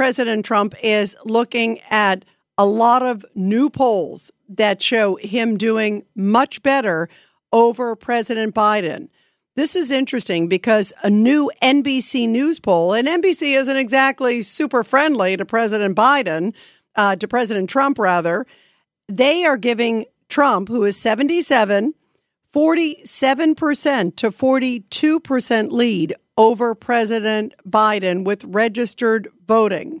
President Trump is looking at a lot of new polls that show him doing much better over President Biden. This is interesting because a new NBC News poll, and NBC isn't exactly super friendly to President Biden, uh, to President Trump, rather. They are giving Trump, who is 77, 47% to 42% lead over President Biden with registered voting.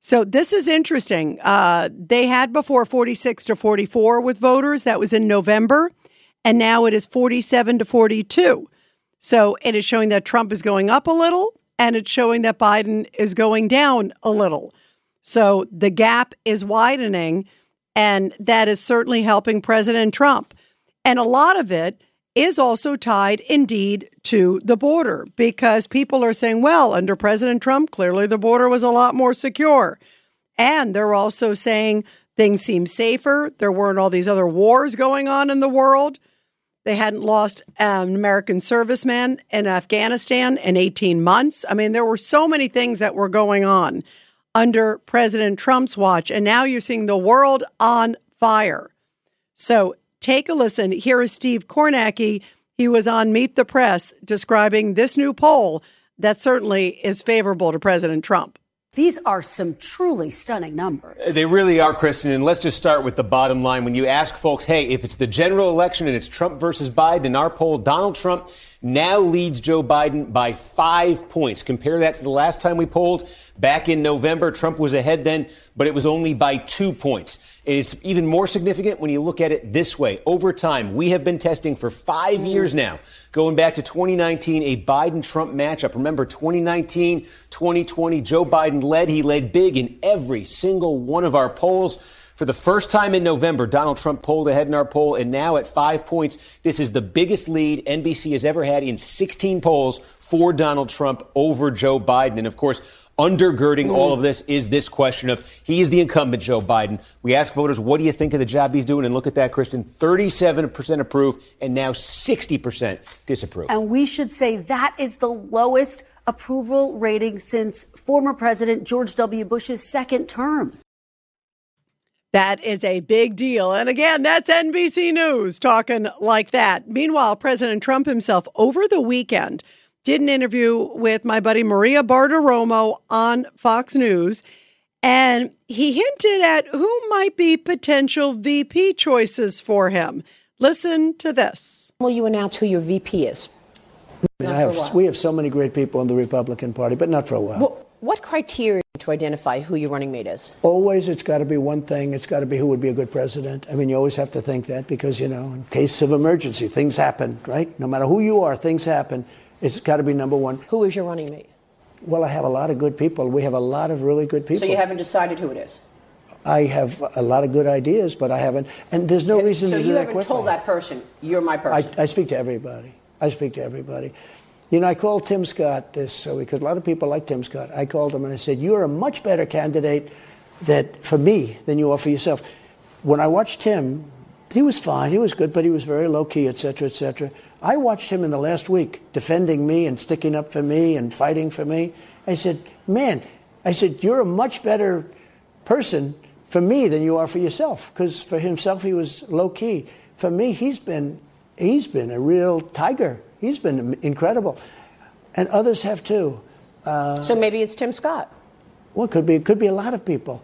So this is interesting. Uh, they had before 46 to 44 with voters. That was in November. And now it is 47 to 42. So it is showing that Trump is going up a little and it's showing that Biden is going down a little. So the gap is widening, and that is certainly helping President Trump. And a lot of it is also tied indeed to the border because people are saying, well, under President Trump, clearly the border was a lot more secure. And they're also saying things seem safer. There weren't all these other wars going on in the world. They hadn't lost an American serviceman in Afghanistan in 18 months. I mean, there were so many things that were going on under President Trump's watch. And now you're seeing the world on fire. So take a listen. Here is Steve Kornacki. He was on Meet the Press describing this new poll that certainly is favorable to President Trump. These are some truly stunning numbers. Uh, they really are, Kristen. And let's just start with the bottom line. When you ask folks, hey, if it's the general election and it's Trump versus Biden, in our poll, Donald Trump now leads Joe Biden by five points. Compare that to the last time we polled back in November. Trump was ahead then, but it was only by two points. It's even more significant when you look at it this way. Over time, we have been testing for five mm. years now, going back to 2019, a Biden Trump matchup. Remember 2019, 2020, Joe Biden led. He led big in every single one of our polls. For the first time in November, Donald Trump pulled ahead in our poll, and now at five points, this is the biggest lead NBC has ever had in 16 polls for Donald Trump over Joe Biden. And of course, undergirding all of this is this question of he is the incumbent Joe Biden. We ask voters, what do you think of the job he's doing? And look at that, Kristen 37% approve and now 60% disapprove. And we should say that is the lowest approval rating since former President George W. Bush's second term. That is a big deal. And again, that's NBC News talking like that. Meanwhile, President Trump himself over the weekend did an interview with my buddy Maria Bartiromo on Fox News. And he hinted at who might be potential VP choices for him. Listen to this. Will you announce who your VP is? Have, we have so many great people in the Republican Party, but not for a while. Well, what criteria to identify who your running mate is? Always, it's got to be one thing. It's got to be who would be a good president. I mean, you always have to think that because, you know, in case of emergency, things happen, right? No matter who you are, things happen. It's got to be number one. Who is your running mate? Well, I have a lot of good people. We have a lot of really good people. So you haven't decided who it is? I have a lot of good ideas, but I haven't. And there's no reason so to do that So you haven't told that person, you're my person? I, I speak to everybody. I speak to everybody. You know, I called Tim Scott this because a lot of people like Tim Scott. I called him and I said, "You're a much better candidate that for me than you are for yourself." When I watched him, he was fine, he was good, but he was very low key, et cetera, et cetera. I watched him in the last week defending me and sticking up for me and fighting for me. I said, "Man," I said, "You're a much better person for me than you are for yourself." Because for himself, he was low key. For me, he's been he's been a real tiger He's been incredible, and others have too. Uh, so maybe it's Tim Scott. Well, it could be. It could be a lot of people,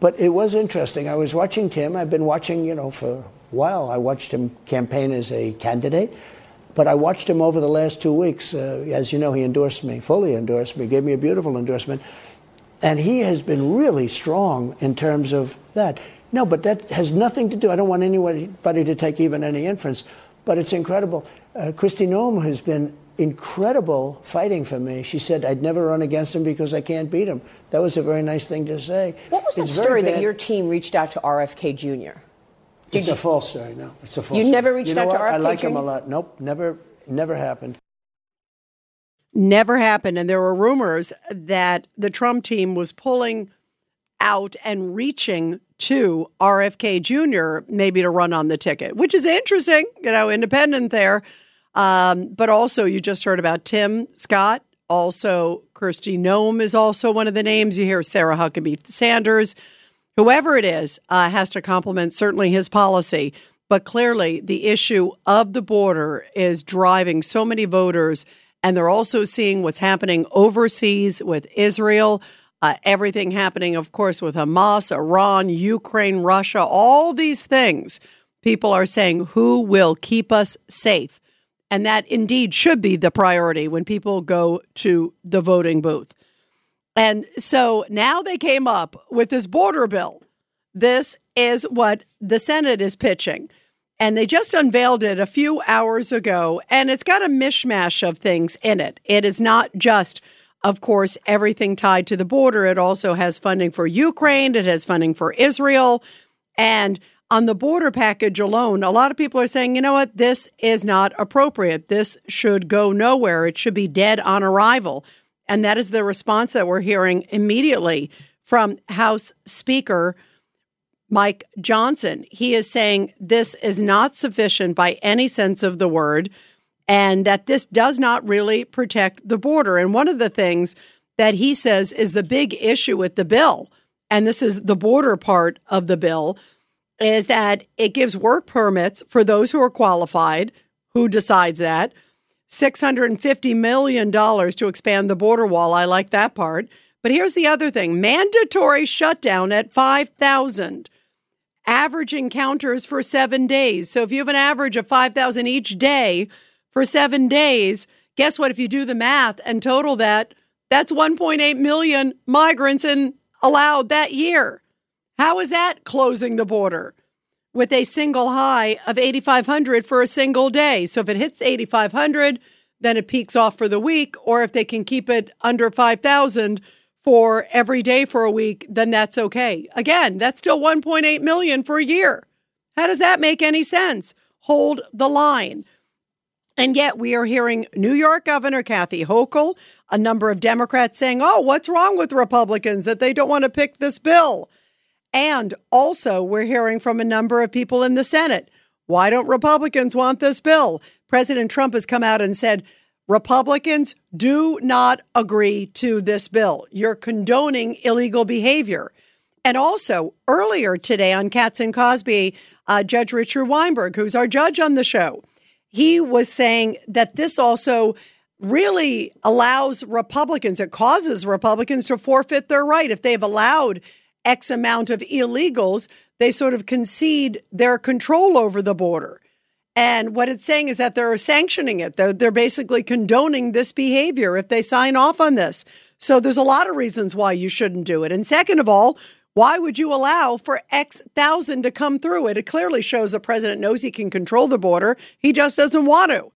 but it was interesting. I was watching Tim. I've been watching, you know, for a while. I watched him campaign as a candidate, but I watched him over the last two weeks. Uh, as you know, he endorsed me, fully endorsed me, gave me a beautiful endorsement, and he has been really strong in terms of that. No, but that has nothing to do. I don't want anybody to take even any inference, but it's incredible. Uh, Kristi Noem has been incredible fighting for me. She said I'd never run against him because I can't beat him. That was a very nice thing to say. What was the story that your team reached out to RFK Jr.? Did it's you, a false story. No, it's a false. You story. never reached you know out what? to RFK I like Jr. him a lot. Nope, never, never happened. Never happened, and there were rumors that the Trump team was pulling out and reaching to RFK Jr. maybe to run on the ticket, which is interesting, you know, independent there. Um, but also, you just heard about Tim Scott Also, Kristi Noem is also one of the names. You hear Sarah Huckabee Sanders. Whoever it is uh, has to complement certainly his policy. But clearly, the issue of the border is driving so many voters, and they're also seeing what's happening overseas with Israel. Uh, everything happening, of course, with Hamas, Iran, Ukraine, Russia, all these things. People are saying, who will keep us safe? And that indeed should be the priority when people go to the voting booth. And so now they came up with this border bill. This is what the Senate is pitching. And they just unveiled it a few hours ago, and it's got a mishmash of things in it. It is not just, of course, everything tied to the border. It also has funding for Ukraine, it has funding for Israel. And on the border package alone, a lot of people are saying, you know what, this is not appropriate. This should go nowhere. It should be dead on arrival. And that is the response that we're hearing immediately from House Speaker Mike Johnson. He is saying this is not sufficient by any sense of the word and that this does not really protect the border. And one of the things that he says is the big issue with the bill, and this is the border part of the bill, is that it gives work permits for those who are qualified. Who decides that? $650 million to expand the border wall. I like that part. But here's the other thing mandatory shutdown at 5,000 average encounters for seven days. So if you have an average of 5,000 each day for seven days, guess what? If you do the math and total that, that's 1.8 million migrants in, allowed that year. How is that closing the border? With a single high of 8,500 for a single day. So if it hits 8,500, then it peaks off for the week. Or if they can keep it under 5,000, for every day for a week, then that's okay. Again, that's still 1.8 million for a year. How does that make any sense? Hold the line. And yet we are hearing New York Governor Kathy Hochul, a number of Democrats saying, "Oh, what's wrong with Republicans that they don't want to pick this bill?" And also we're hearing from a number of people in the Senate, "Why don't Republicans want this bill?" President Trump has come out and said, Republicans do not agree to this bill. You're condoning illegal behavior. And also, earlier today on Cats and Cosby, uh, Judge Richard Weinberg, who's our judge on the show, he was saying that this also really allows Republicans, it causes Republicans to forfeit their right. If they've allowed X amount of illegals, they sort of concede their control over the border. And what it's saying is that they're sanctioning it. They're, they're basically condoning this behavior if they sign off on this. So there's a lot of reasons why you shouldn't do it. And second of all, why would you allow for X thousand to come through it? It clearly shows the president knows he can control the border. He just doesn't want to.